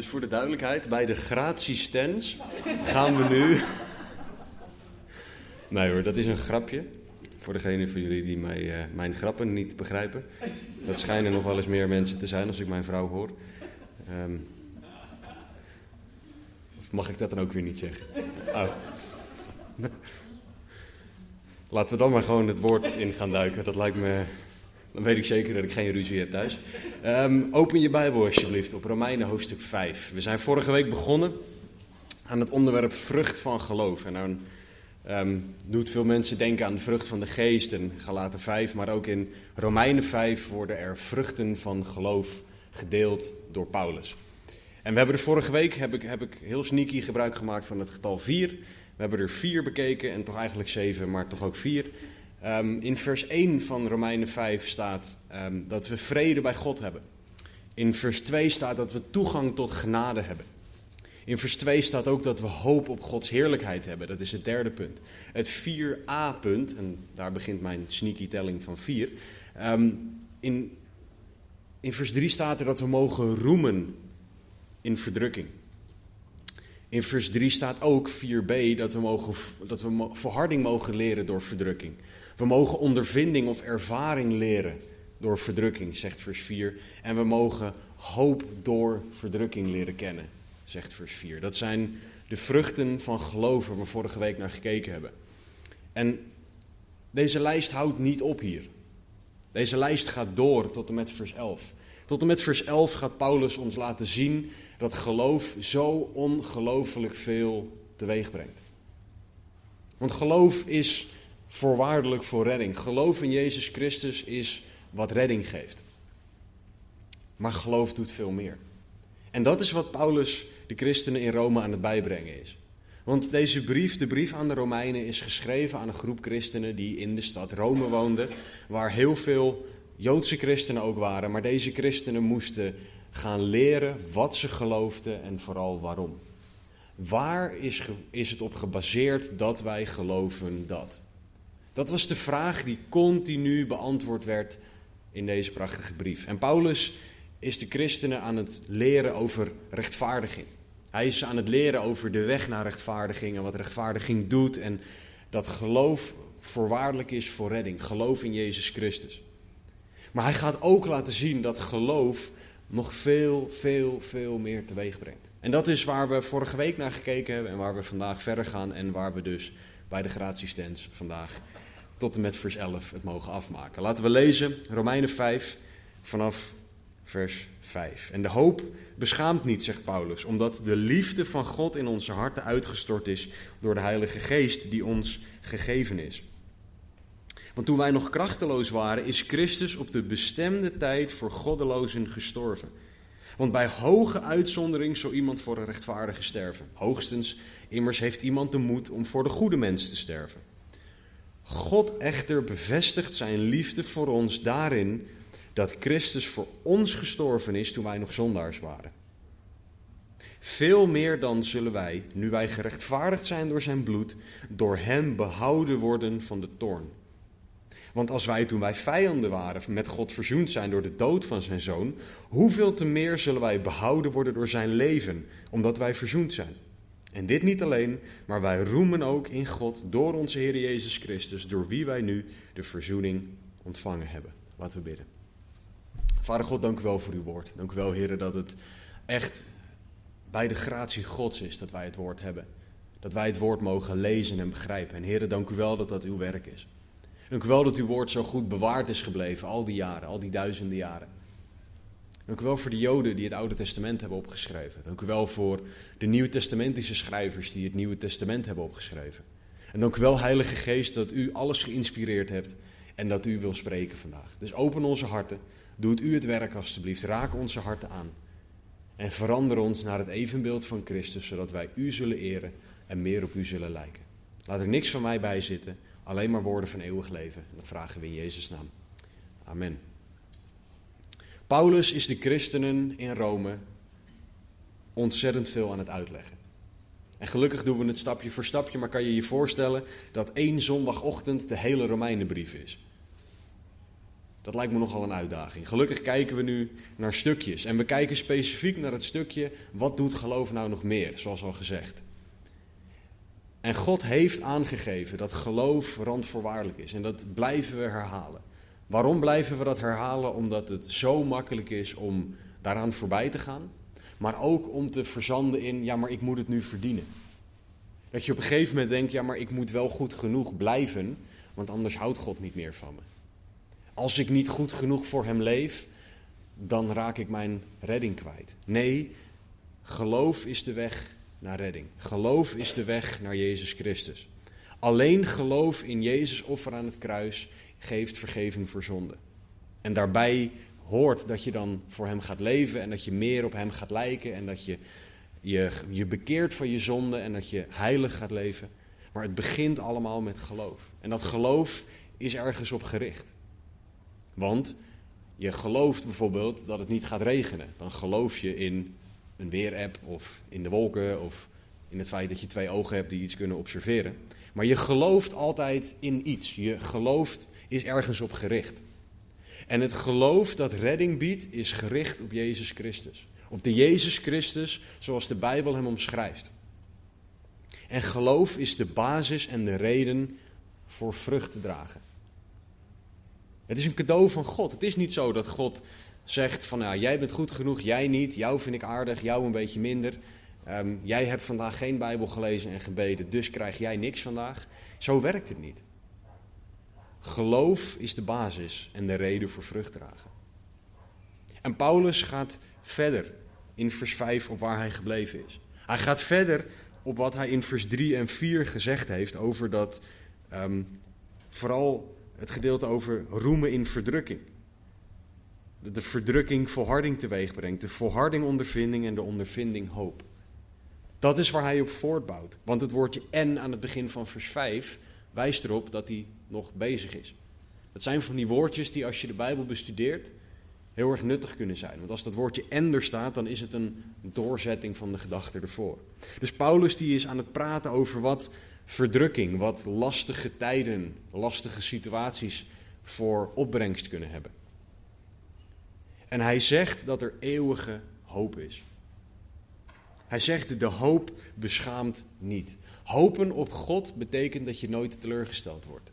Dus voor de duidelijkheid, bij de gratiestens gaan we nu. Nee hoor, dat is een grapje. Voor degene van jullie die mij, eh, mijn grappen niet begrijpen. Dat schijnen nog wel eens meer mensen te zijn als ik mijn vrouw hoor. Ehm, of mag ik dat dan ook weer niet zeggen? Oh. Laten we dan maar gewoon het woord in gaan duiken. Dat lijkt me. Dan weet ik zeker dat ik geen ruzie heb thuis. Ehm, open je Bijbel alsjeblieft op Romeinen hoofdstuk 5. We zijn vorige week begonnen aan het onderwerp vrucht van geloof. En dan ehm, doet veel mensen denken aan de vrucht van de geest in Galaten 5. Maar ook in Romeinen 5 worden er vruchten van geloof gedeeld door Paulus. En we hebben er vorige week, heb ik, heb ik heel sneaky gebruik gemaakt van het getal 4. We hebben er vier bekeken en toch eigenlijk zeven, maar toch ook vier. Ehm, in vers 1 van Romeinen 5 staat ehm, dat we vrede bij God hebben. In vers 2 staat dat we toegang tot genade hebben. In vers 2 staat ook dat we hoop op Gods heerlijkheid hebben. Dat is het derde punt. Het 4a-punt, en daar begint mijn sneaky telling van 4. Ehm, in, in vers 3 staat er dat we mogen roemen in verdrukking. In vers 3 staat ook 4b dat we, mogen, dat we verharding mogen leren door verdrukking. We mogen ondervinding of ervaring leren door verdrukking, zegt vers 4. En we mogen hoop door verdrukking leren kennen, zegt vers 4. Dat zijn de vruchten van geloof waar we vorige week naar gekeken hebben. En deze lijst houdt niet op hier. Deze lijst gaat door tot en met vers 11. Tot en met vers 11 gaat Paulus ons laten zien dat geloof zo ongelooflijk veel teweeg brengt. Want geloof is voorwaardelijk voor redding. Geloof in Jezus Christus is wat redding geeft. Maar geloof doet veel meer. En dat is wat Paulus de christenen in Rome aan het bijbrengen is. Want deze brief, de brief aan de Romeinen, is geschreven aan een groep christenen die in de stad Rome woonden, waar heel veel Joodse christenen ook waren. Maar deze christenen moesten gaan leren wat ze geloofden en vooral waarom. Waar is, is het op gebaseerd dat wij geloven dat? Dat was de vraag die continu beantwoord werd in deze prachtige brief. En Paulus is de christenen aan het leren over rechtvaardiging. Hij is aan het leren over de weg naar rechtvaardiging en wat rechtvaardiging doet en dat geloof voorwaardelijk is voor redding. Geloof in Jezus Christus. Maar hij gaat ook laten zien dat geloof nog veel, veel, veel meer teweeg brengt. En dat is waar we vorige week naar gekeken hebben en waar we vandaag verder gaan en waar we dus bij de gratiestands vandaag tot en met vers 11 het mogen afmaken. Laten we lezen Romeinen 5 vanaf vers 5. En de hoop beschaamt niet, zegt Paulus, omdat de liefde van God in onze harten uitgestort is door de Heilige Geest die ons gegeven is. Want toen wij nog krachteloos waren, is Christus op de bestemde tijd voor goddelozen gestorven. Want bij hoge uitzondering zou iemand voor een rechtvaardige sterven. Hoogstens, immers heeft iemand de moed om voor de goede mens te sterven. God echter bevestigt zijn liefde voor ons daarin dat Christus voor ons gestorven is toen wij nog zondaars waren. Veel meer dan zullen wij, nu wij gerechtvaardigd zijn door zijn bloed, door hem behouden worden van de toorn. Want als wij toen wij vijanden waren met God verzoend zijn door de dood van zijn zoon, hoeveel te meer zullen wij behouden worden door zijn leven, omdat wij verzoend zijn. En dit niet alleen, maar wij roemen ook in God door onze Heer Jezus Christus, door wie wij nu de verzoening ontvangen hebben. Laten we bidden. Vader God, dank u wel voor uw woord. Dank u wel, Heer, dat het echt bij de gratie Gods is dat wij het woord hebben. Dat wij het woord mogen lezen en begrijpen. En Heer, dank u wel dat dat uw werk is. Dank u wel dat uw woord zo goed bewaard is gebleven, al die jaren, al die duizenden jaren. Dank u wel voor de Joden die het Oude Testament hebben opgeschreven. Dank u wel voor de Nieuw Testamentische schrijvers die het Nieuwe Testament hebben opgeschreven. En dank u wel, Heilige Geest, dat u alles geïnspireerd hebt en dat u wil spreken vandaag. Dus open onze harten, doet u het werk alstublieft, raak onze harten aan. En verander ons naar het evenbeeld van Christus, zodat wij u zullen eren en meer op u zullen lijken. Laat er niks van mij bij zitten, alleen maar woorden van eeuwig leven. En dat vragen we in Jezus' naam. Amen. Paulus is de christenen in Rome ontzettend veel aan het uitleggen. En gelukkig doen we het stapje voor stapje, maar kan je je voorstellen dat één zondagochtend de hele Romeinenbrief is? Dat lijkt me nogal een uitdaging. Gelukkig kijken we nu naar stukjes. En we kijken specifiek naar het stukje, wat doet geloof nou nog meer, zoals al gezegd. En God heeft aangegeven dat geloof randvoorwaardelijk is. En dat blijven we herhalen. Waarom blijven we dat herhalen? Omdat het zo makkelijk is om daaraan voorbij te gaan. Maar ook om te verzanden in, ja, maar ik moet het nu verdienen. Dat je op een gegeven moment denkt, ja, maar ik moet wel goed genoeg blijven, want anders houdt God niet meer van me. Als ik niet goed genoeg voor Hem leef, dan raak ik mijn redding kwijt. Nee, geloof is de weg naar redding. Geloof is de weg naar Jezus Christus. Alleen geloof in Jezus offer aan het kruis geeft vergeving voor zonde. En daarbij hoort dat je dan voor Hem gaat leven en dat je meer op Hem gaat lijken en dat je je, je bekeert van je zonde en dat je heilig gaat leven. Maar het begint allemaal met geloof. En dat geloof is ergens op gericht. Want je gelooft bijvoorbeeld dat het niet gaat regenen. Dan geloof je in een weerapp of in de wolken of in het feit dat je twee ogen hebt die iets kunnen observeren. Maar je gelooft altijd in iets. Je gelooft is ergens op gericht. En het geloof dat redding biedt is gericht op Jezus Christus. Op de Jezus Christus zoals de Bijbel hem omschrijft. En geloof is de basis en de reden voor vrucht te dragen. Het is een cadeau van God. Het is niet zo dat God zegt van nou, jij bent goed genoeg, jij niet, jou vind ik aardig, jou een beetje minder. Ehm, jij hebt vandaag geen Bijbel gelezen en gebeden, dus krijg jij niks vandaag. Zo werkt het niet. Geloof is de basis en de reden voor vrucht dragen. En Paulus gaat verder in vers 5 op waar hij gebleven is. Hij gaat verder op wat hij in vers 3 en 4 gezegd heeft over dat, um, vooral het gedeelte over roemen in verdrukking. Dat de verdrukking volharding teweeg brengt, de volharding ondervinding en de ondervinding hoop. Dat is waar hij op voortbouwt. Want het woordje en aan het begin van vers 5 wijst erop dat hij nog bezig is. Dat zijn van die woordjes die als je de Bijbel bestudeert heel erg nuttig kunnen zijn. Want als dat woordje en er staat, dan is het een doorzetting van de gedachte ervoor. Dus Paulus die is aan het praten over wat verdrukking, wat lastige tijden, lastige situaties voor opbrengst kunnen hebben. En hij zegt dat er eeuwige hoop is. Hij zegt de hoop beschaamt niet. Hopen op God betekent dat je nooit teleurgesteld wordt.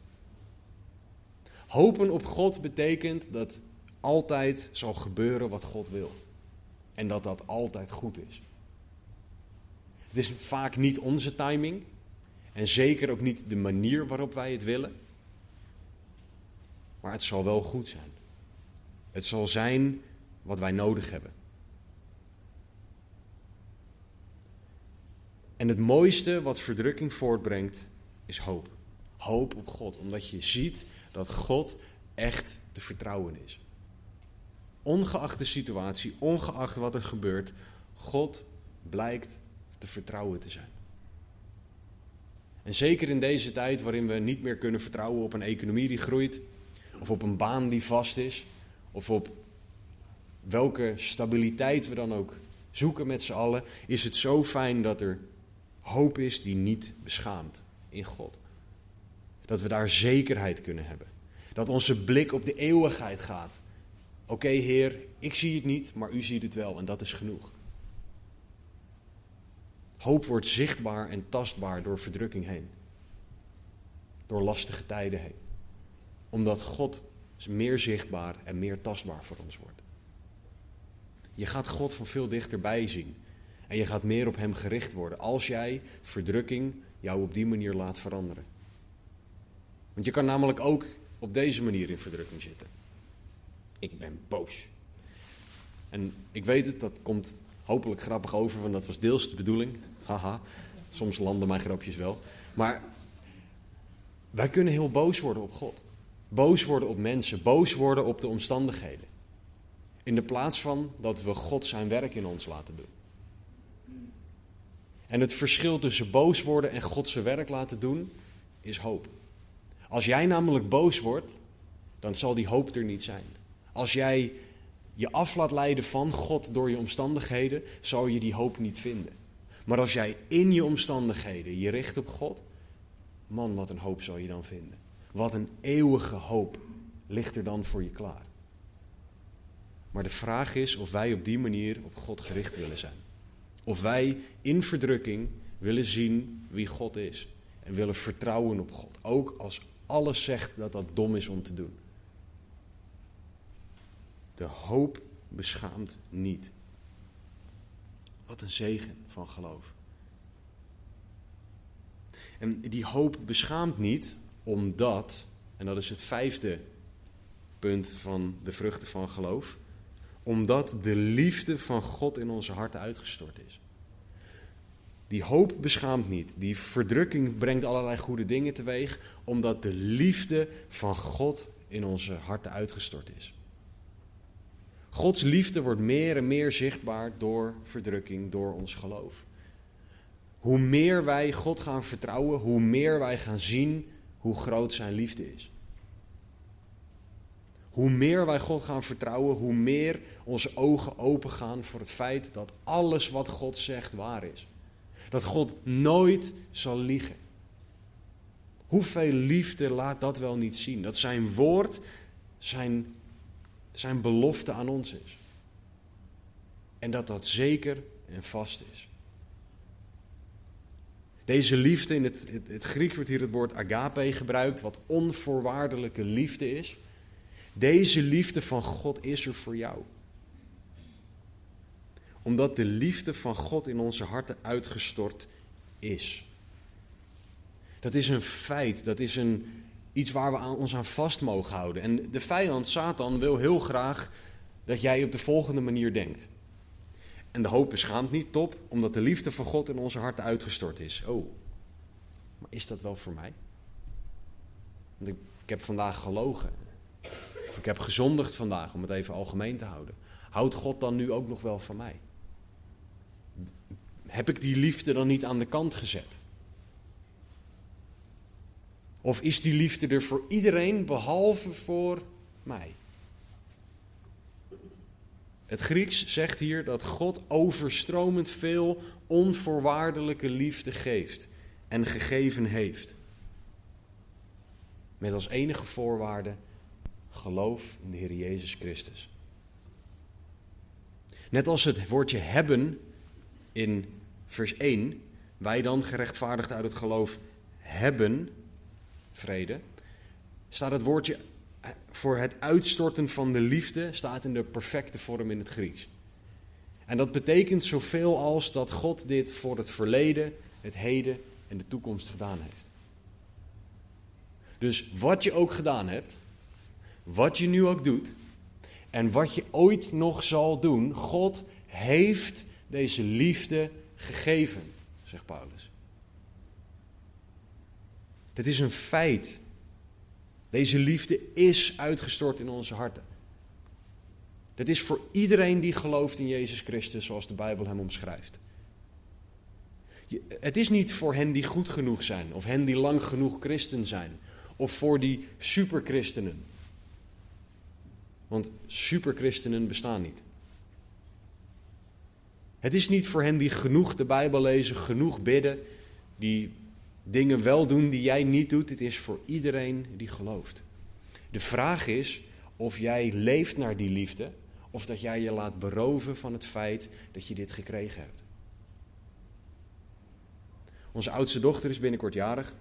Hopen op God betekent dat altijd zal gebeuren wat God wil. En dat dat altijd goed is. Het is vaak niet onze timing. En zeker ook niet de manier waarop wij het willen. Maar het zal wel goed zijn. Het zal zijn wat wij nodig hebben. En het mooiste wat verdrukking voortbrengt is hoop. Hoop op God, omdat je ziet dat God echt te vertrouwen is. Ongeacht de situatie, ongeacht wat er gebeurt, God blijkt te vertrouwen te zijn. En zeker in deze tijd waarin we niet meer kunnen vertrouwen op een economie die groeit, of op een baan die vast is, of op welke stabiliteit we dan ook zoeken met z'n allen, is het zo fijn dat er hoop is die niet beschaamt in God. Dat we daar zekerheid kunnen hebben. Dat onze blik op de eeuwigheid gaat. Oké, Heer, ik zie het niet, maar u ziet het wel en dat is genoeg. Hoop wordt zichtbaar en tastbaar door verdrukking heen. Door lastige tijden heen. Omdat God meer zichtbaar en meer tastbaar voor ons wordt. Je gaat God van veel dichterbij zien. En je gaat meer op Hem gericht worden als jij verdrukking jou op die manier laat veranderen. Want je kan namelijk ook op deze manier in verdrukking zitten. Ik ben boos. En ik weet het, dat komt hopelijk grappig over, want dat was deels de bedoeling. Haha, soms landen mijn grapjes wel. Maar wij kunnen heel boos worden op God. Boos worden op mensen, boos worden op de omstandigheden. In de plaats van dat we God zijn werk in ons laten doen. En het verschil tussen boos worden en God zijn werk laten doen, is hoop. Als jij namelijk boos wordt, dan zal die hoop er niet zijn. Als jij je af laat leiden van God door je omstandigheden, zal je die hoop niet vinden. Maar als jij in je omstandigheden je richt op God, man, wat een hoop zal je dan vinden. Wat een eeuwige hoop ligt er dan voor je klaar. Maar de vraag is of wij op die manier op God gericht willen zijn. Of wij in verdrukking willen zien wie God is. En willen vertrouwen op God. Ook als alles zegt dat dat dom is om te doen. De hoop beschaamt niet. Wat een zegen van geloof. En die hoop beschaamt niet omdat, en dat is het vijfde punt van de vruchten van geloof, omdat de liefde van God in onze harten uitgestort is. Die hoop beschaamt niet. Die verdrukking brengt allerlei goede dingen teweeg, omdat de liefde van God in onze harten uitgestort is. Gods liefde wordt meer en meer zichtbaar door verdrukking, door ons geloof. Hoe meer wij God gaan vertrouwen, hoe meer wij gaan zien hoe groot Zijn liefde is. Hoe meer wij God gaan vertrouwen, hoe meer onze ogen open gaan voor het feit dat alles wat God zegt waar is. Dat God nooit zal liegen. Hoeveel liefde laat dat wel niet zien? Dat zijn woord, zijn, zijn belofte aan ons is. En dat dat zeker en vast is. Deze liefde, in het, het, het wordt hier het woord agape gebruikt, wat onvoorwaardelijke liefde is. Deze liefde van God is er voor jou. Omdat de liefde van God in onze harten uitgestort is. Dat is een feit, dat is een, iets waar we ons aan vast mogen houden. En de vijand, Satan, wil heel graag dat jij op de volgende manier denkt. En de hoop beschaamt niet, top, omdat de liefde van God in onze harten uitgestort is. Oh, maar is dat wel voor mij? Want ik heb vandaag gelogen. Of ik heb gezondigd vandaag, om het even algemeen te houden. Houdt God dan nu ook nog wel van mij? Heb ik die liefde dan niet aan de kant gezet? Of is die liefde er voor iedereen behalve voor mij? Het Grieks zegt hier dat God overstromend veel onvoorwaardelijke liefde geeft en gegeven heeft. Met als enige voorwaarde geloof in de Heer Jezus Christus. Net als het woordje hebben in vers 1, wij dan gerechtvaardigd uit het geloof hebben vrede, staat het woordje voor het uitstorten van de liefde staat in de perfecte vorm in het Grieks. En dat betekent zoveel als dat God dit voor het verleden, het heden en de toekomst gedaan heeft. Dus wat je ook gedaan hebt, wat je nu ook doet en wat je ooit nog zal doen, God heeft deze liefde gegeven, zegt Paulus. Het is een feit. Deze liefde is uitgestort in onze harten. Dat is voor iedereen die gelooft in Jezus Christus, zoals de Bijbel hem omschrijft. Het is niet voor hen die goed genoeg zijn, of hen die lang genoeg christen zijn, of voor die superchristenen. Want superchristenen bestaan niet. Het is niet voor hen die genoeg de Bijbel lezen, genoeg bidden, die dingen wel doen die jij niet doet. Het is voor iedereen die gelooft. De vraag is of jij leeft naar die liefde of dat jij je laat beroven van het feit dat je dit gekregen hebt. Onze oudste dochter is binnenkort jarig,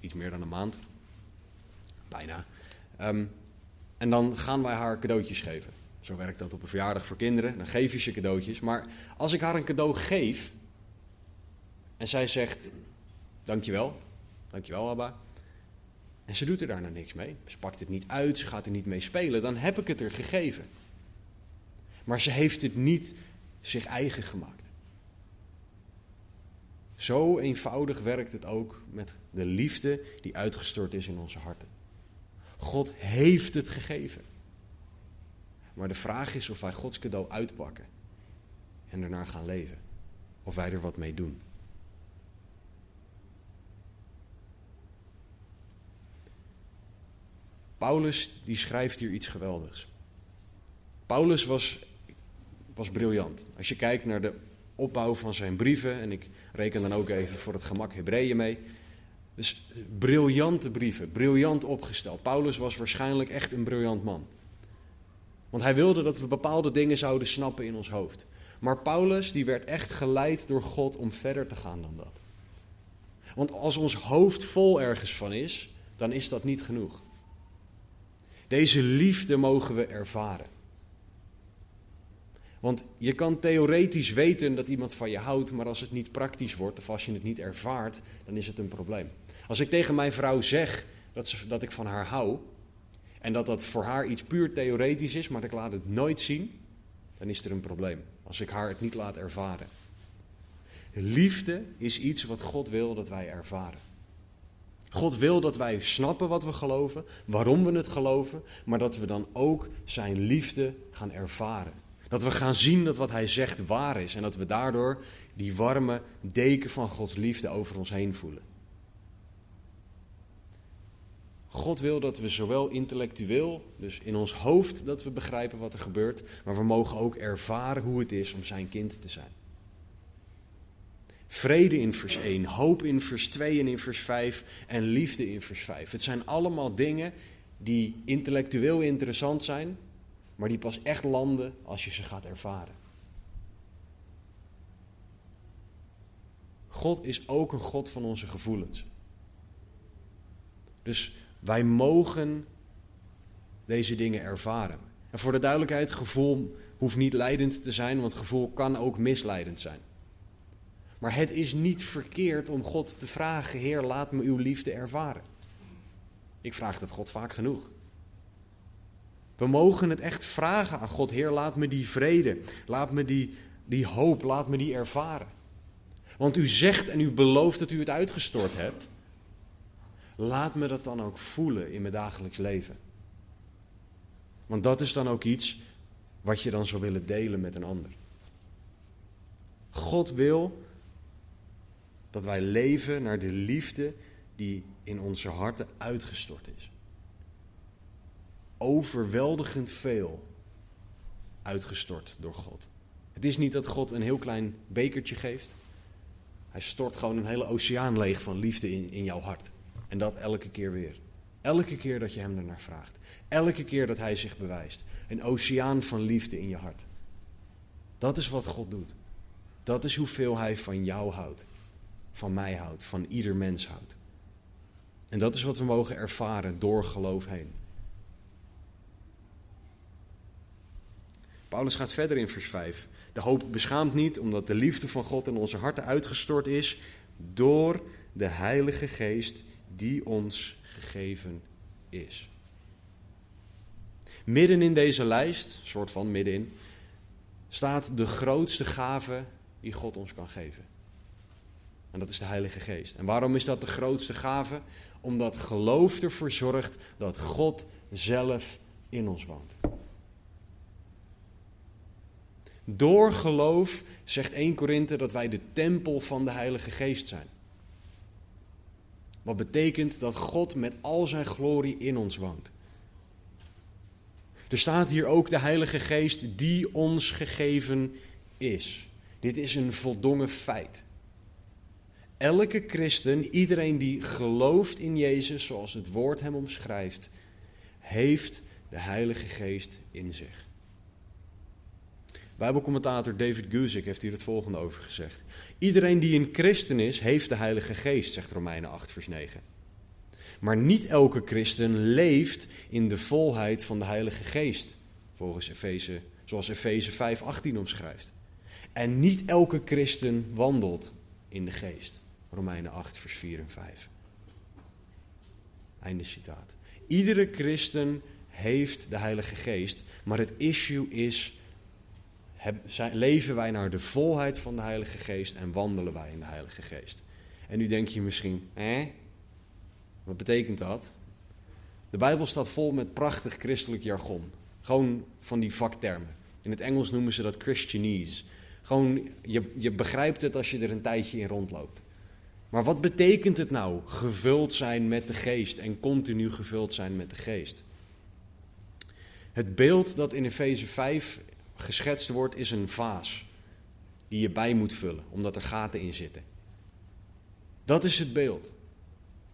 iets meer dan een maand, bijna. Um, en dan gaan wij haar cadeautjes geven. Zo werkt dat op een verjaardag voor kinderen. Dan geef je ze cadeautjes. Maar als ik haar een cadeau geef en zij zegt: Dankjewel, dankjewel, Abba. En ze doet er daarna niks mee. Ze pakt het niet uit, ze gaat er niet mee spelen. Dan heb ik het er gegeven. Maar ze heeft het niet zich eigen gemaakt. Zo eenvoudig werkt het ook met de liefde die uitgestort is in onze harten. God heeft het gegeven. Maar de vraag is of wij Gods cadeau uitpakken en daarna gaan leven. Of wij er wat mee doen. Paulus die schrijft hier iets geweldigs. Paulus was, was briljant. Als je kijkt naar de opbouw van zijn brieven, en ik reken dan ook even voor het gemak Hebreeën mee, dus briljante brieven, briljant opgesteld. Paulus was waarschijnlijk echt een briljant man. Want hij wilde dat we bepaalde dingen zouden snappen in ons hoofd. Maar Paulus die werd echt geleid door God om verder te gaan dan dat. Want als ons hoofd vol ergens van is, dan is dat niet genoeg. Deze liefde mogen we ervaren. Want je kan theoretisch weten dat iemand van je houdt, maar als het niet praktisch wordt of als je het niet ervaart, dan is het een probleem. Als ik tegen mijn vrouw zeg dat, ze, dat ik van haar hou en dat dat voor haar iets puur theoretisch is, maar ik laat het nooit zien, dan is er een probleem. Als ik haar het niet laat ervaren. Liefde is iets wat God wil dat wij ervaren. God wil dat wij snappen wat we geloven, waarom we het geloven, maar dat we dan ook Zijn liefde gaan ervaren. Dat we gaan zien dat wat Hij zegt waar is en dat we daardoor die warme deken van Gods liefde over ons heen voelen. God wil dat we zowel intellectueel, dus in ons hoofd, dat we begrijpen wat er gebeurt, maar we mogen ook ervaren hoe het is om zijn kind te zijn. Vrede in vers 1, hoop in vers 2 en in vers 5 en liefde in vers 5. Het zijn allemaal dingen die intellectueel interessant zijn, maar die pas echt landen als je ze gaat ervaren. God is ook een God van onze gevoelens. Dus wij mogen deze dingen ervaren. En voor de duidelijkheid, gevoel hoeft niet leidend te zijn, want gevoel kan ook misleidend zijn. Maar het is niet verkeerd om God te vragen: Heer, laat me uw liefde ervaren. Ik vraag dat God vaak genoeg. We mogen het echt vragen aan God: Heer, laat me die vrede, laat me die, die hoop, laat me die ervaren. Want u zegt en u belooft dat u het uitgestort hebt. Laat me dat dan ook voelen in mijn dagelijks leven. Want dat is dan ook iets wat je dan zou willen delen met een ander. God wil dat wij leven naar de liefde die in onze harten uitgestort is. Overweldigend veel uitgestort door God. Het is niet dat God een heel klein bekertje geeft. Hij stort gewoon een hele oceaan leeg van liefde in, in jouw hart. En dat elke keer weer. Elke keer dat je hem ernaar vraagt. Elke keer dat hij zich bewijst. Een oceaan van liefde in je hart. Dat is wat God doet. Dat is hoeveel hij van jou houdt. Van mij houdt. Van ieder mens houdt. En dat is wat we mogen ervaren door geloof heen. Paulus gaat verder in vers 5. De hoop beschaamt niet, omdat de liefde van God in onze harten uitgestort is door de Heilige Geest die ons gegeven is. Midden in deze lijst, soort van middenin, staat de grootste gave die God ons kan geven. En dat is de Heilige Geest. En waarom is dat de grootste gave? Omdat geloof ervoor zorgt dat God zelf in ons woont. Door geloof zegt 1 Korinthe dat wij de tempel van de Heilige Geest zijn. Wat betekent dat God met al zijn glorie in ons woont. Er staat hier ook de Heilige Geest die ons gegeven is. Dit is een voldongen feit. Elke christen, iedereen die gelooft in Jezus zoals het woord hem omschrijft, heeft de Heilige Geest in zich. Bijbelcommentator David Guzik heeft hier het volgende over gezegd. Iedereen die een christen is, heeft de Heilige Geest, zegt Romeinen 8, vers 9. Maar niet elke christen leeft in de volheid van de Heilige Geest, volgens Efeze, zoals Efeze 5, 18 omschrijft. En niet elke christen wandelt in de geest. Romeinen 8, vers 4 en 5. Einde citaat. Iedere christen heeft de Heilige Geest, maar het issue is leven wij naar de volheid van de Heilige Geest en wandelen wij in de Heilige Geest? En nu denk je misschien, hè? Wat betekent dat? De Bijbel staat vol met prachtig christelijk jargon. Gewoon van die vaktermen. In het Engels noemen ze dat Christianese. Gewoon, je, je begrijpt het als je er een tijdje in rondloopt. Maar wat betekent het nou, gevuld zijn met de geest en continu gevuld zijn met de geest? Het beeld dat in Efeze 5 geschetst wordt, is een vaas die je bij moet vullen, omdat er gaten in zitten. Dat is het beeld.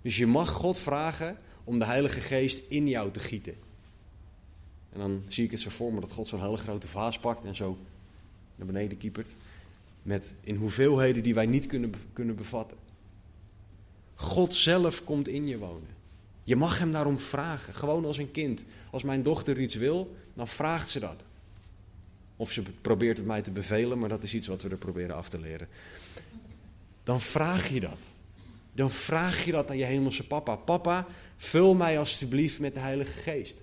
Dus je mag God vragen om de Heilige Geest in jou te gieten. En dan zie ik het zo voor me dat God zo'n hele grote vaas pakt en zo naar beneden kiepert. Met in hoeveelheden die wij niet kunnen, kunnen bevatten. God zelf komt in je wonen. Je mag hem daarom vragen, gewoon als een kind. Als mijn dochter iets wil, dan vraagt ze dat. Of ze probeert het mij te bevelen, maar dat is iets wat we er proberen af te leren. Dan vraag je dat. Dan vraag je dat aan je hemelse papa. Papa, vul mij alstublieft met de Heilige Geest.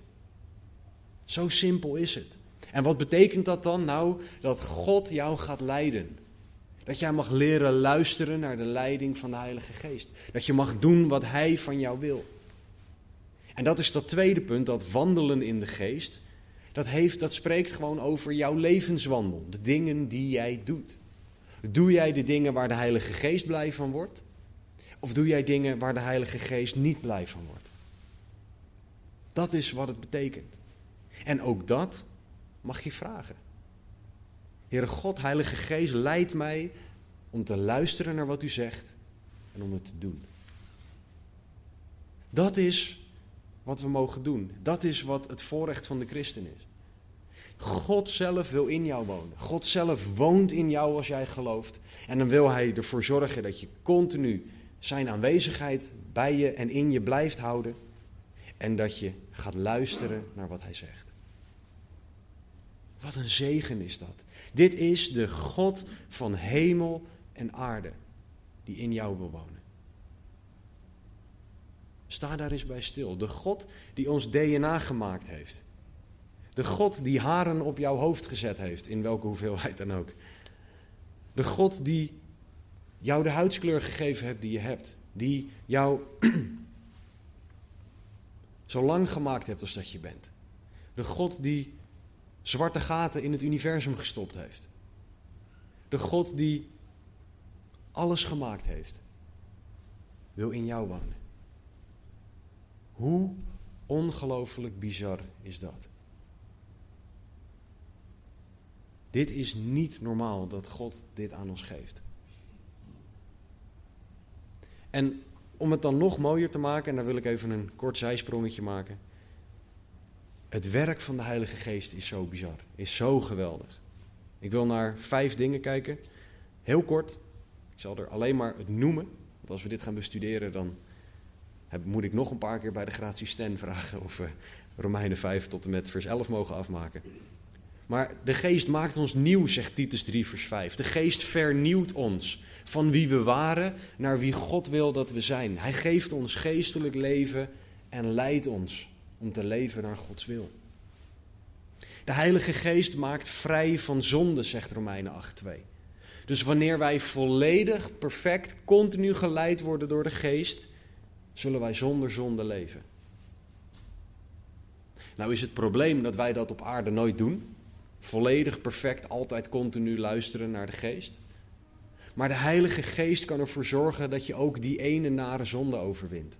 Zo simpel is het. En wat betekent dat dan? Nou, dat God jou gaat leiden. Dat jij mag leren luisteren naar de leiding van de Heilige Geest. Dat je mag doen wat Hij van jou wil. En dat is dat tweede punt, dat wandelen in de geest. Dat, heeft, dat spreekt gewoon over jouw levenswandel, de dingen die jij doet. Doe jij de dingen waar de Heilige Geest blij van wordt? Of doe jij dingen waar de Heilige Geest niet blij van wordt? Dat is wat het betekent. En ook dat mag je vragen. Heere God, Heilige Geest, leid mij om te luisteren naar wat u zegt en om het te doen. Dat is wat we mogen doen. Dat is wat het voorrecht van de christen is. God zelf wil in jou wonen. God zelf woont in jou als jij gelooft. En dan wil Hij ervoor zorgen dat je continu Zijn aanwezigheid bij je en in je blijft houden. En dat je gaat luisteren naar wat Hij zegt. Wat een zegen is dat. Dit is de God van hemel en aarde die in jou wil wonen. Sta daar eens bij stil. De God die ons DNA gemaakt heeft. De God die haren op jouw hoofd gezet heeft, in welke hoeveelheid dan ook. De God die jou de huidskleur gegeven hebt die je hebt. Die jou zo lang gemaakt hebt als dat je bent. De God die zwarte gaten in het universum gestopt heeft. De God die alles gemaakt heeft, wil in jou wonen. Hoe ongelooflijk bizar is dat? Dit is niet normaal dat God dit aan ons geeft. En om het dan nog mooier te maken, en daar wil ik even een kort zijsprongetje maken. Het werk van de Heilige Geest is zo bizar, is zo geweldig. Ik wil naar vijf dingen kijken, heel kort. Ik zal er alleen maar het noemen, want als we dit gaan bestuderen, dan moet ik nog een paar keer bij de gratie Sten vragen of we Romeinen 5 tot en met vers 11 mogen afmaken. Maar de geest maakt ons nieuw, zegt Titus 3, vers 5. De geest vernieuwt ons van wie we waren naar wie God wil dat we zijn. Hij geeft ons geestelijk leven en leidt ons om te leven naar Gods wil. De Heilige Geest maakt vrij van zonde, zegt Romeinen 8:2. Dus wanneer wij volledig, perfect, continu geleid worden door de Geest, zullen wij zonder zonde leven. Nou is het probleem dat wij dat op aarde nooit doen. Volledig, perfect, altijd continu luisteren naar de Geest. Maar de Heilige Geest kan ervoor zorgen dat je ook die ene nare zonde overwint.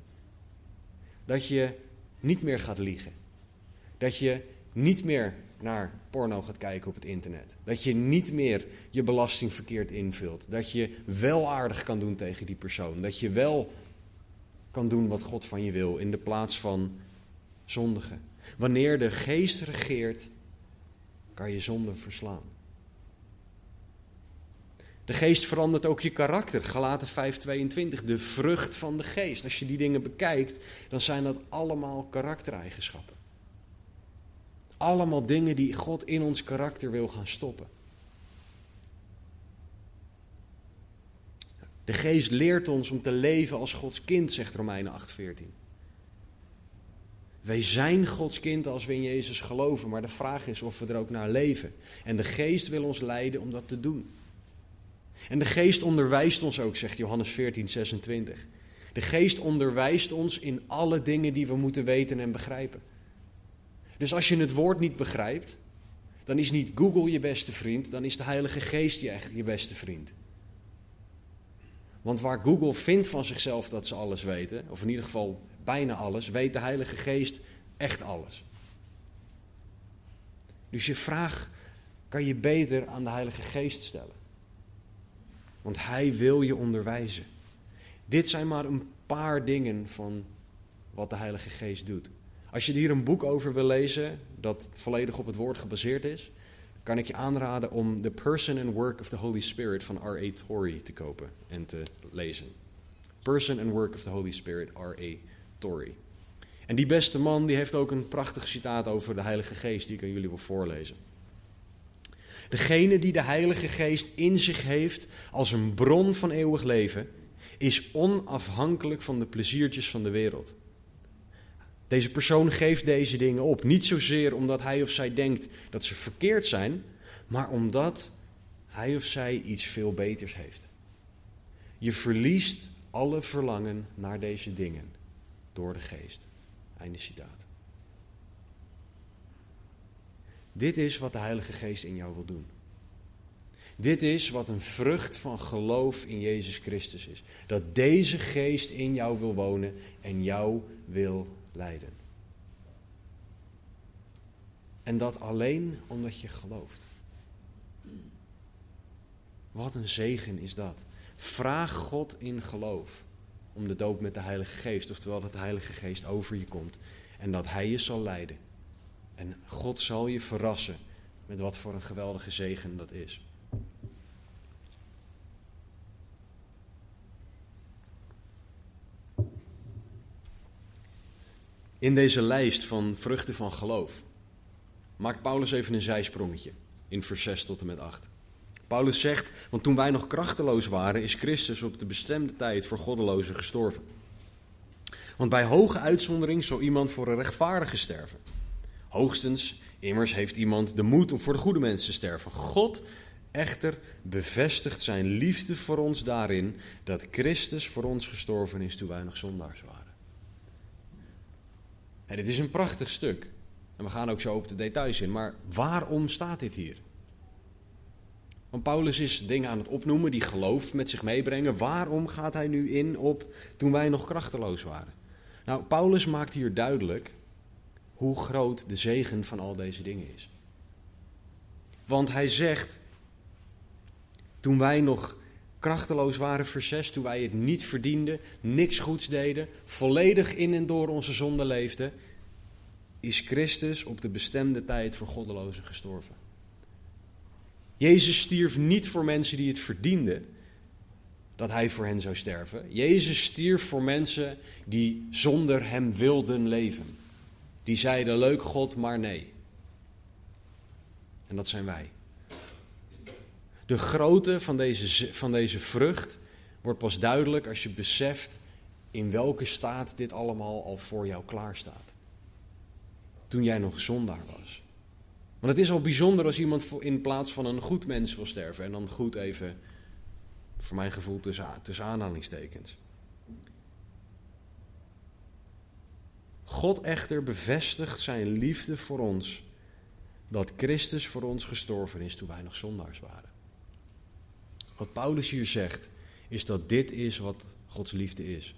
Dat je niet meer gaat liegen. Dat je niet meer naar porno gaat kijken op het internet. Dat je niet meer je belasting verkeerd invult. Dat je wel aardig kan doen tegen die persoon. Dat je wel kan doen wat God van je wil in de plaats van zondigen. Wanneer de geest regeert, kan je zonde verslaan. De geest verandert ook je karakter. Galaten 5:22, de vrucht van de geest. Als je die dingen bekijkt, dan zijn dat allemaal karaktereigenschappen. Allemaal dingen die God in ons karakter wil gaan stoppen. De geest leert ons om te leven als Gods kind, zegt Romeinen 8:14. Wij zijn Gods kind als we in Jezus geloven, maar de vraag is of we er ook naar leven. En de geest wil ons leiden om dat te doen. En de geest onderwijst ons ook, zegt Johannes 14, 26. De geest onderwijst ons in alle dingen die we moeten weten en begrijpen. Dus als je het woord niet begrijpt, dan is niet Google je beste vriend, dan is de Heilige Geest je, je beste vriend. Want waar Google vindt van zichzelf dat ze alles weten, of in ieder geval bijna alles, weet de Heilige Geest echt alles. Dus je vraag kan je beter aan de Heilige Geest stellen. Want Hij wil je onderwijzen. Dit zijn maar een paar dingen van wat de Heilige Geest doet. Als je hier een boek over wil lezen dat volledig op het woord gebaseerd is, kan ik je aanraden om The Person and Work of the Holy Spirit van R.A. Torrey te kopen en te lezen. Person and Work of the Holy Spirit, R.A. Torrey. En die beste man die heeft ook een prachtig citaat over de Heilige Geest die ik aan jullie wil voorlezen. Degene die de Heilige Geest in zich heeft als een bron van eeuwig leven, is onafhankelijk van de pleziertjes van de wereld. Deze persoon geeft deze dingen op. Niet zozeer omdat hij of zij denkt dat ze verkeerd zijn, maar omdat hij of zij iets veel beters heeft. Je verliest alle verlangen naar deze dingen door de geest. Einde citaat. Dit is wat de Heilige Geest in jou wil doen. Dit is wat een vrucht van geloof in Jezus Christus is. Dat deze geest in jou wil wonen en jou wil leiden. En dat alleen omdat je gelooft. Wat een zegen is dat. Vraag God in geloof om de doop met de Heilige Geest, oftewel dat de Heilige Geest over je komt en dat Hij je zal leiden. En God zal je verrassen met wat voor een geweldige zegen dat is. In deze lijst van vruchten van geloof maakt Paulus even een zijsprongetje in vers 6 tot en met 8. Paulus zegt, want toen wij nog krachteloos waren, is Christus op de bestemde tijd voor goddelozen gestorven. Want bij hoge uitzondering zal iemand voor een rechtvaardige sterven. Hoogstens, immers heeft iemand de moed om voor de goede mensen te sterven. God echter bevestigt zijn liefde voor ons daarin dat Christus voor ons gestorven is toen wij nog zondaars waren. En dit is een prachtig stuk. En we gaan ook zo op de details in. Maar waarom staat dit hier? Want Paulus is dingen aan het opnoemen die geloof met zich meebrengen. Waarom gaat hij nu in op toen wij nog krachteloos waren? Nou, Paulus maakt hier duidelijk hoe groot de zegen van al deze dingen is. Want hij zegt, toen wij nog krachteloos waren, vers 6, toen wij het niet verdienden, niks goeds deden, volledig in en door onze zonde leefden, is Christus op de bestemde tijd voor goddelozen gestorven. Jezus stierf niet voor mensen die het verdienden dat hij voor hen zou sterven. Jezus stierf voor mensen die zonder hem wilden leven. Die zeiden leuk God, maar nee. En dat zijn wij. De grootte van deze, van deze vrucht wordt pas duidelijk als je beseft in welke staat dit allemaal al voor jou klaar staat. Toen jij nog zondaar was. Want het is al bijzonder als iemand in plaats van een goed mens wil sterven. En dan goed even, voor mijn gevoel, tussen, tussen aanhalingstekens. God echter bevestigt zijn liefde voor ons. Dat Christus voor ons gestorven is toen wij nog zondaars waren. Wat Paulus hier zegt, is dat dit is wat Gods liefde is.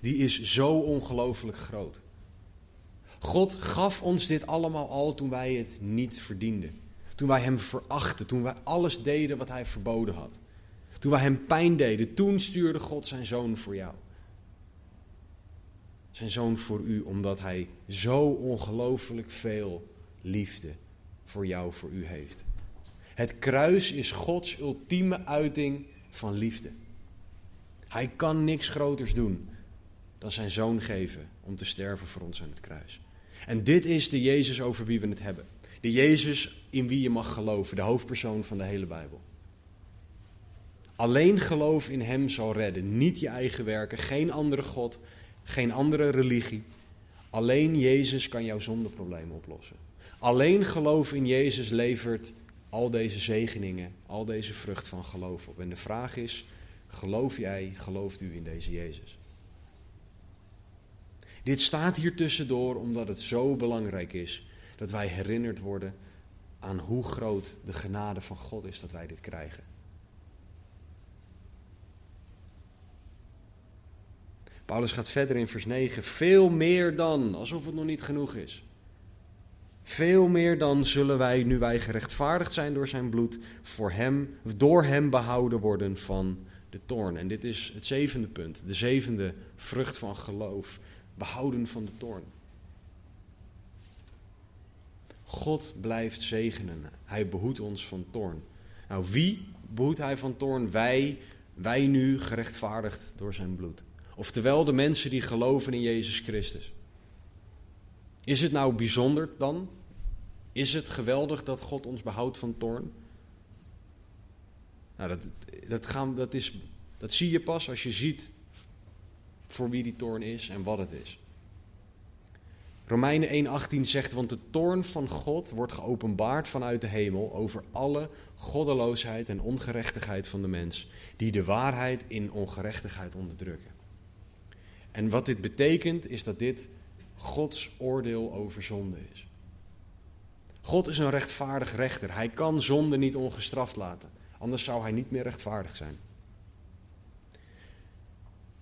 Die is zo ongelooflijk groot. God gaf ons dit allemaal al toen wij het niet verdienden. Toen wij Hem verachten, toen wij alles deden wat Hij verboden had. Toen wij Hem pijn deden, toen stuurde God Zijn Zoon voor jou. Zijn Zoon voor u, omdat Hij zo ongelooflijk veel liefde voor jou, voor u heeft. Het kruis is Gods ultieme uiting van liefde. Hij kan niks groters doen dan zijn zoon geven om te sterven voor ons aan het kruis. En dit is de Jezus over wie we het hebben. De Jezus in wie je mag geloven, de hoofdpersoon van de hele Bijbel. Alleen geloof in Hem zal redden, niet je eigen werken, geen andere God, geen andere religie. Alleen Jezus kan jouw zondeprobleem oplossen. Alleen geloof in Jezus levert al deze zegeningen, al deze vrucht van geloof op. En de vraag is, geloof jij, gelooft u in deze Jezus? Dit staat hier tussendoor omdat het zo belangrijk is dat wij herinnerd worden aan hoe groot de genade van God is dat wij dit krijgen. Paulus gaat verder in vers 9. Veel meer dan, alsof het nog niet genoeg is. Veel meer dan zullen wij, nu wij gerechtvaardigd zijn door zijn bloed, voor hem, door hem behouden worden van de toorn. En dit is het zevende punt, de zevende vrucht van geloof, behouden van de toorn. God blijft zegenen. Hij behoedt ons van toorn. Nou, wie behoedt hij van toorn? Wij, wij nu gerechtvaardigd door zijn bloed. Oftewel de mensen die geloven in Jezus Christus. Is het nou bijzonder dan? Is het geweldig dat God ons behoudt van toorn? Nou, dat, dat, gaan, dat, is, dat zie je pas als je ziet voor wie die toorn is en wat het is. Romeinen 1:18 zegt, want de toorn van God wordt geopenbaard vanuit de hemel over alle goddeloosheid en ongerechtigheid van de mens, die de waarheid in ongerechtigheid onderdrukken. En wat dit betekent is dat dit Gods oordeel over zonde is. God is een rechtvaardig rechter. Hij kan zonde niet ongestraft laten. Anders zou hij niet meer rechtvaardig zijn.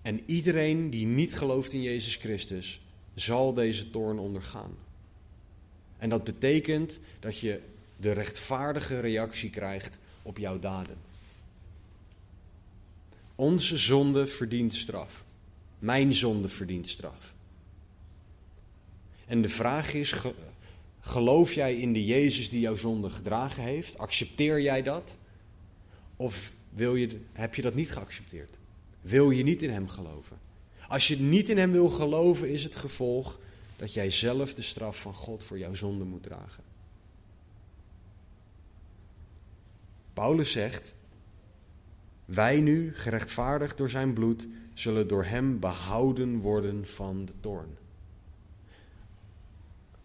En iedereen die niet gelooft in Jezus Christus, zal deze toorn ondergaan. En dat betekent dat je de rechtvaardige reactie krijgt op jouw daden. Onze zonde verdient straf. Mijn zonde verdient straf. En de vraag is: geloof jij in de Jezus die jouw zonde gedragen heeft? Accepteer jij dat? Of wil je, heb je dat niet geaccepteerd? Wil je niet in Hem geloven? Als je niet in Hem wil geloven, is het gevolg dat jij zelf de straf van God voor jouw zonde moet dragen. Paulus zegt: Wij nu, gerechtvaardigd door Zijn bloed, zullen door Hem behouden worden van de toorn.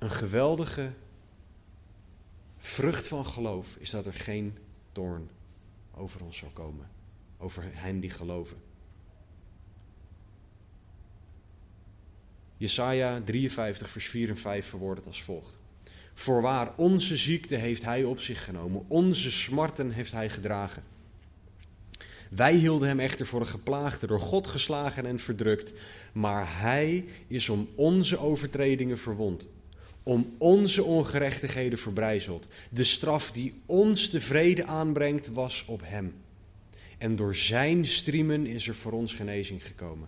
Een geweldige vrucht van geloof is dat er geen toorn over ons zal komen, over hen die geloven. Jesaja 53, vers 4 en 5 verwoordt het als volgt. Voorwaar, onze ziekte heeft hij op zich genomen, onze smarten heeft hij gedragen. Wij hielden hem echter voor een geplaagde, door God geslagen en verdrukt, maar hij is om onze overtredingen verwond, om onze ongerechtigheden verbrijzeld. De straf die ons de vrede aanbrengt, was op hem. En door zijn striemen is er voor ons genezing gekomen.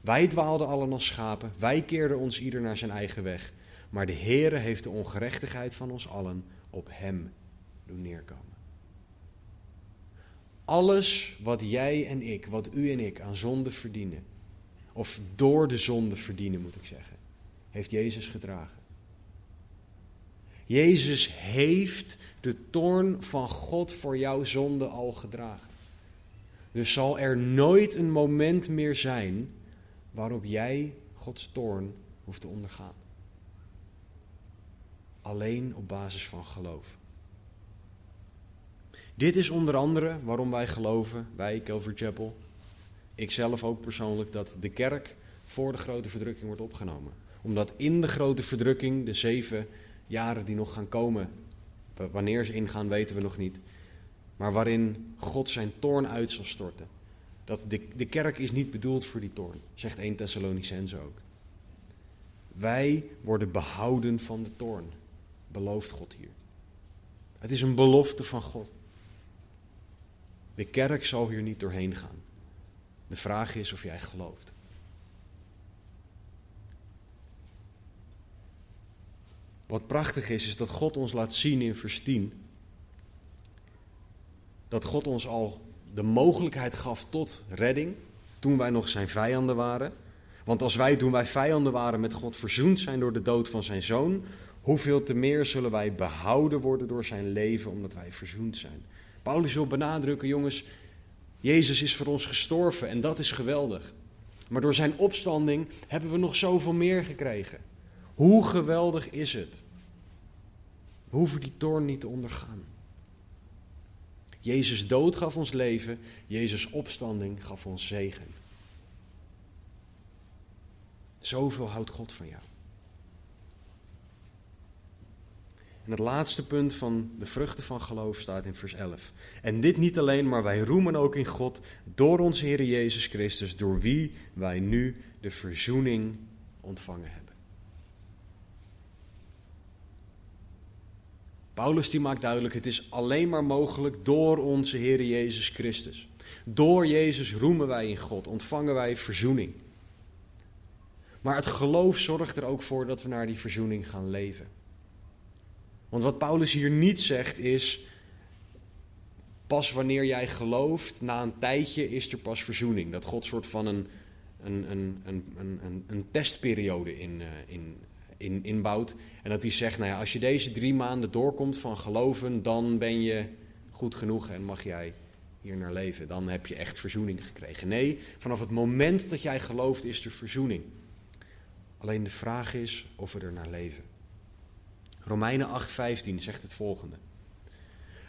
Wij dwaalden allen als schapen, wij keerden ons ieder naar zijn eigen weg. Maar de Heere heeft de ongerechtigheid van ons allen op hem doen neerkomen. Alles wat jij en ik, wat u en ik aan zonde verdienen, of door de zonde verdienen moet ik zeggen, heeft Jezus gedragen. Jezus heeft de toorn van God voor jouw zonde al gedragen. Dus zal er nooit een moment meer zijn waarop jij Gods toorn hoeft te ondergaan. Alleen op basis van geloof. Dit is onder andere waarom wij geloven, wij Calvary Chapel, ik zelf ook persoonlijk, dat de kerk voor de grote verdrukking wordt opgenomen. Omdat in de grote verdrukking, de zeven jaren die nog gaan komen, wanneer ze ingaan weten we nog niet, maar waarin God zijn toorn uit zal storten. Dat de, de kerk is niet bedoeld voor die toorn, zegt 1 Thessalonicense ook. Wij worden behouden van de toorn, belooft God hier. Het is een belofte van God. De kerk zal hier niet doorheen gaan. De vraag is of jij gelooft. Wat prachtig is, is dat God ons laat zien in vers 10. Dat God ons al de mogelijkheid gaf tot redding toen wij nog zijn vijanden waren. Want als wij toen wij vijanden waren met God verzoend zijn door de dood van zijn zoon, hoeveel te meer zullen wij behouden worden door zijn leven omdat wij verzoend zijn. Paulus wil benadrukken, jongens, Jezus is voor ons gestorven en dat is geweldig. Maar door zijn opstanding hebben we nog zoveel meer gekregen. Hoe geweldig is het? We hoeven die toorn niet te ondergaan. Jezus dood gaf ons leven, Jezus opstanding gaf ons zegen. Zoveel houdt God van jou. En het laatste punt van de vruchten van geloof staat in vers 11. En dit niet alleen, maar wij roemen ook in God door onze Heer Jezus Christus, door wie wij nu de verzoening ontvangen hebben. Paulus die maakt duidelijk, het is alleen maar mogelijk door onze Heer Jezus Christus. Door Jezus roemen wij in God, ontvangen wij verzoening. Maar het geloof zorgt er ook voor dat we naar die verzoening gaan leven. Want wat Paulus hier niet zegt is, pas wanneer jij gelooft, na een tijdje is er pas verzoening. Dat God soort van een, een, een, een, een, een testperiode in, uh, in, in, inbouwt. En dat hij zegt, nou ja, als je deze drie maanden doorkomt van geloven, dan ben je goed genoeg en mag jij hier naar leven. Dan heb je echt verzoening gekregen. Nee, vanaf het moment dat jij gelooft is er verzoening. Alleen de vraag is of we er naar leven. Romeinen 8:15 zegt het volgende.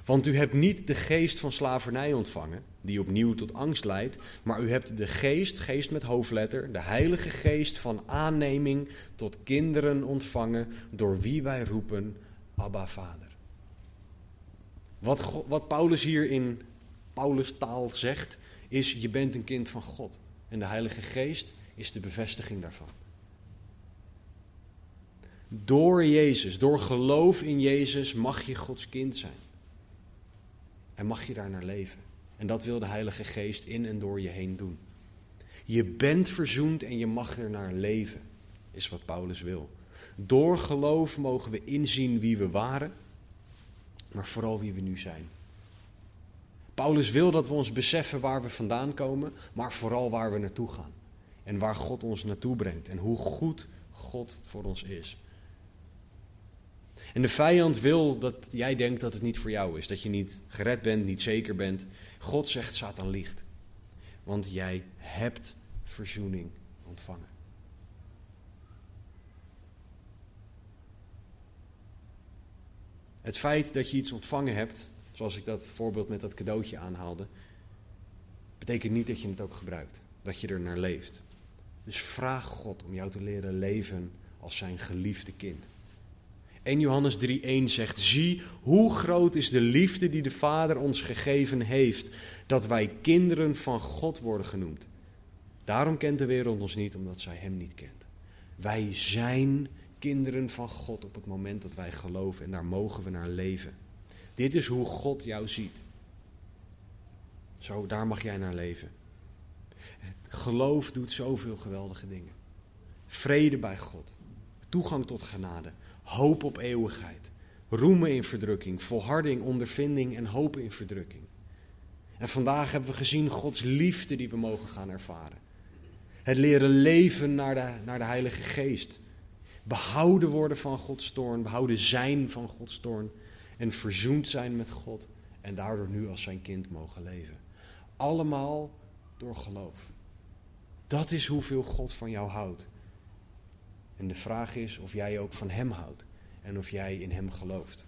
Want u hebt niet de geest van slavernij ontvangen, die opnieuw tot angst leidt, maar u hebt de geest, geest met hoofdletter, de heilige geest van aanneming tot kinderen ontvangen, door wie wij roepen, Abba Vader. Wat, wat Paulus hier in Paulus taal zegt, is je bent een kind van God. En de heilige geest is de bevestiging daarvan. Door Jezus, door geloof in Jezus mag je Gods kind zijn. En mag je daar naar leven. En dat wil de Heilige Geest in en door je heen doen. Je bent verzoend en je mag er naar leven, is wat Paulus wil. Door geloof mogen we inzien wie we waren, maar vooral wie we nu zijn. Paulus wil dat we ons beseffen waar we vandaan komen, maar vooral waar we naartoe gaan. En waar God ons naartoe brengt en hoe goed God voor ons is. En de vijand wil dat jij denkt dat het niet voor jou is. Dat je niet gered bent, niet zeker bent. God zegt, Satan liegt. Want jij hebt verzoening ontvangen. Het feit dat je iets ontvangen hebt, zoals ik dat voorbeeld met dat cadeautje aanhaalde, betekent niet dat je het ook gebruikt. Dat je er naar leeft. Dus vraag God om jou te leren leven als zijn geliefde kind. 1 Johannes 3:1 zegt: Zie hoe groot is de liefde die de Vader ons gegeven heeft, dat wij kinderen van God worden genoemd. Daarom kent de wereld ons niet, omdat zij Hem niet kent. Wij zijn kinderen van God op het moment dat wij geloven en daar mogen we naar leven. Dit is hoe God jou ziet. Zo, daar mag jij naar leven. Het geloof doet zoveel geweldige dingen. Vrede bij God, toegang tot genade, hoop op eeuwigheid, roemen in verdrukking, volharding, ondervinding en hoop in verdrukking. En vandaag hebben we gezien Gods liefde die we mogen gaan ervaren. Het leren leven naar de, naar de Heilige Geest. Behouden worden van Gods toorn, behouden zijn van Gods toorn. En verzoend zijn met God en daardoor nu als zijn kind mogen leven. Allemaal door geloof. Dat is hoeveel God van jou houdt. En de vraag is of jij ook van Hem houdt en of jij in Hem gelooft.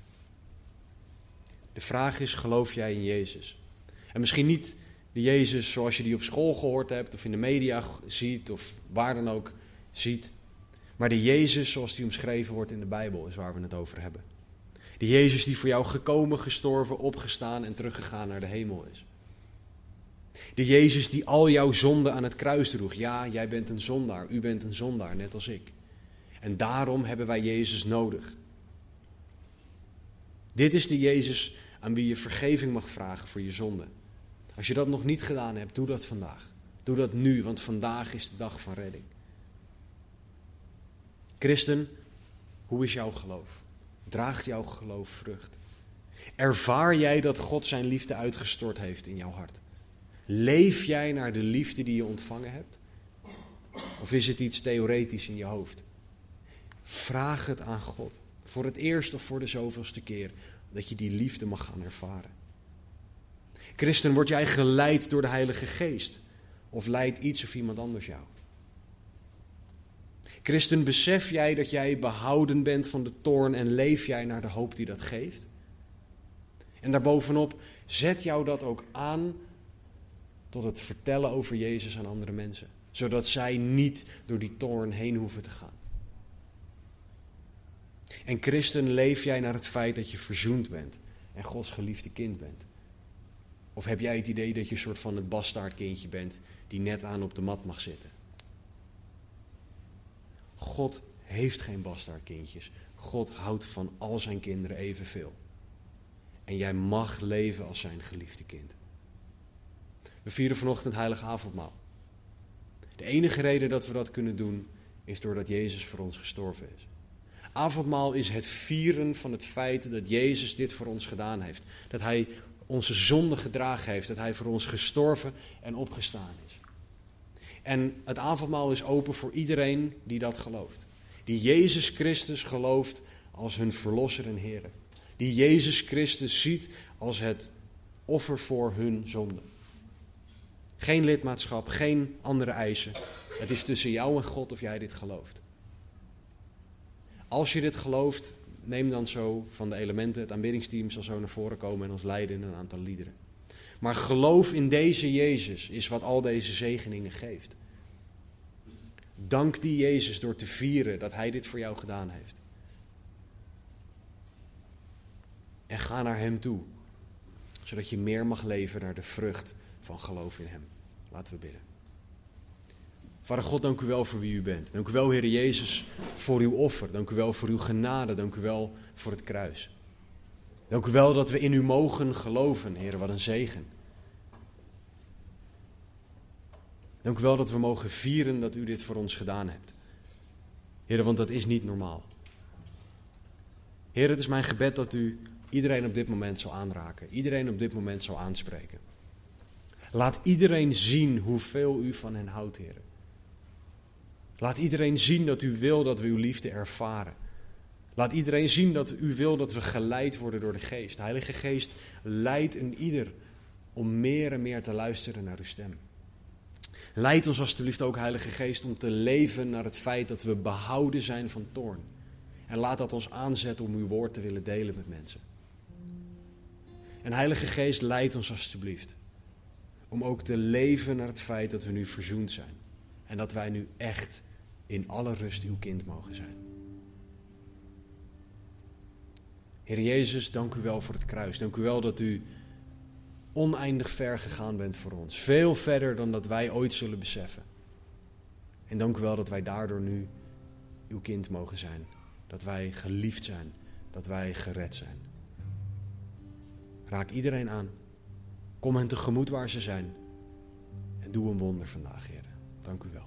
De vraag is, geloof jij in Jezus? En misschien niet de Jezus zoals je die op school gehoord hebt of in de media ziet of waar dan ook ziet. Maar de Jezus zoals die omschreven wordt in de Bijbel is waar we het over hebben. De Jezus die voor jou gekomen, gestorven, opgestaan en teruggegaan naar de hemel is. De Jezus die al jouw zonden aan het kruis droeg. Ja, jij bent een zondaar, u bent een zondaar, net als ik. En daarom hebben wij Jezus nodig. Dit is de Jezus aan wie je vergeving mag vragen voor je zonde. Als je dat nog niet gedaan hebt, doe dat vandaag. Doe dat nu, want vandaag is de dag van redding. Christen, hoe is jouw geloof? Draagt jouw geloof vrucht? Ervaar jij dat God zijn liefde uitgestort heeft in jouw hart? Leef jij naar de liefde die je ontvangen hebt? Of is het iets theoretisch in je hoofd? Vraag het aan God. Voor het eerst of voor de zoveelste keer. Dat je die liefde mag gaan ervaren. Christen, word jij geleid door de Heilige Geest? Of leidt iets of iemand anders jou? Christen, besef jij dat jij behouden bent van de toorn en leef jij naar de hoop die dat geeft? En daarbovenop, zet jou dat ook aan tot het vertellen over Jezus aan andere mensen. Zodat zij niet door die toorn heen hoeven te gaan. En christen, leef jij naar het feit dat je verzoend bent en Gods geliefde kind bent? Of heb jij het idee dat je een soort van het bastaardkindje bent die net aan op de mat mag zitten? God heeft geen bastaardkindjes. God houdt van al zijn kinderen evenveel. En jij mag leven als zijn geliefde kind. We vieren vanochtend heilig avondmaal. De enige reden dat we dat kunnen doen is doordat Jezus voor ons gestorven is. Avondmaal is het vieren van het feit dat Jezus dit voor ons gedaan heeft. Dat Hij onze zonde gedragen heeft. Dat Hij voor ons gestorven en opgestaan is. En het avondmaal is open voor iedereen die dat gelooft. Die Jezus Christus gelooft als hun verlosser en Heer. Die Jezus Christus ziet als het offer voor hun zonde. Geen lidmaatschap, geen andere eisen. Het is tussen jou en God of jij dit gelooft. Als je dit gelooft, neem dan zo van de elementen. Het aanbiddingsteam zal zo naar voren komen en ons leiden in een aantal liederen. Maar geloof in deze Jezus is wat al deze zegeningen geeft. Dank die Jezus door te vieren dat Hij dit voor jou gedaan heeft. En ga naar Hem toe, zodat je meer mag leven naar de vrucht van geloof in Hem. Laten we bidden. Vader God, dank u wel voor wie u bent. Dank u wel, Heer Jezus, voor uw offer. Dank u wel voor uw genade. Dank u wel voor het kruis. Dank u wel dat we in u mogen geloven, Heer. Wat een zegen. Dank u wel dat we mogen vieren dat u dit voor ons gedaan hebt. Heer, want dat is niet normaal. Heer, het is mijn gebed dat u iedereen op dit moment zal aanraken. Iedereen op dit moment zal aanspreken. Laat iedereen zien hoeveel u van hen houdt, Heer. Laat iedereen zien dat u wil dat we uw liefde ervaren. Laat iedereen zien dat u wil dat we geleid worden door de Geest. De Heilige Geest leidt een ieder om meer en meer te luisteren naar uw stem. Leid ons alstublieft ook, Heilige Geest, om te leven naar het feit dat we behouden zijn van toorn. En laat dat ons aanzetten om uw woord te willen delen met mensen. En Heilige Geest, leid ons alstublieft om ook te leven naar het feit dat we nu verzoend zijn. En dat wij nu echt in alle rust uw kind mogen zijn. Heer Jezus, dank u wel voor het kruis. Dank u wel dat u oneindig ver gegaan bent voor ons. Veel verder dan dat wij ooit zullen beseffen. En dank u wel dat wij daardoor nu uw kind mogen zijn. Dat wij geliefd zijn. Dat wij gered zijn. Raak iedereen aan. Kom hen tegemoet waar ze zijn. En doe een wonder vandaag, Heer. Dank u wel.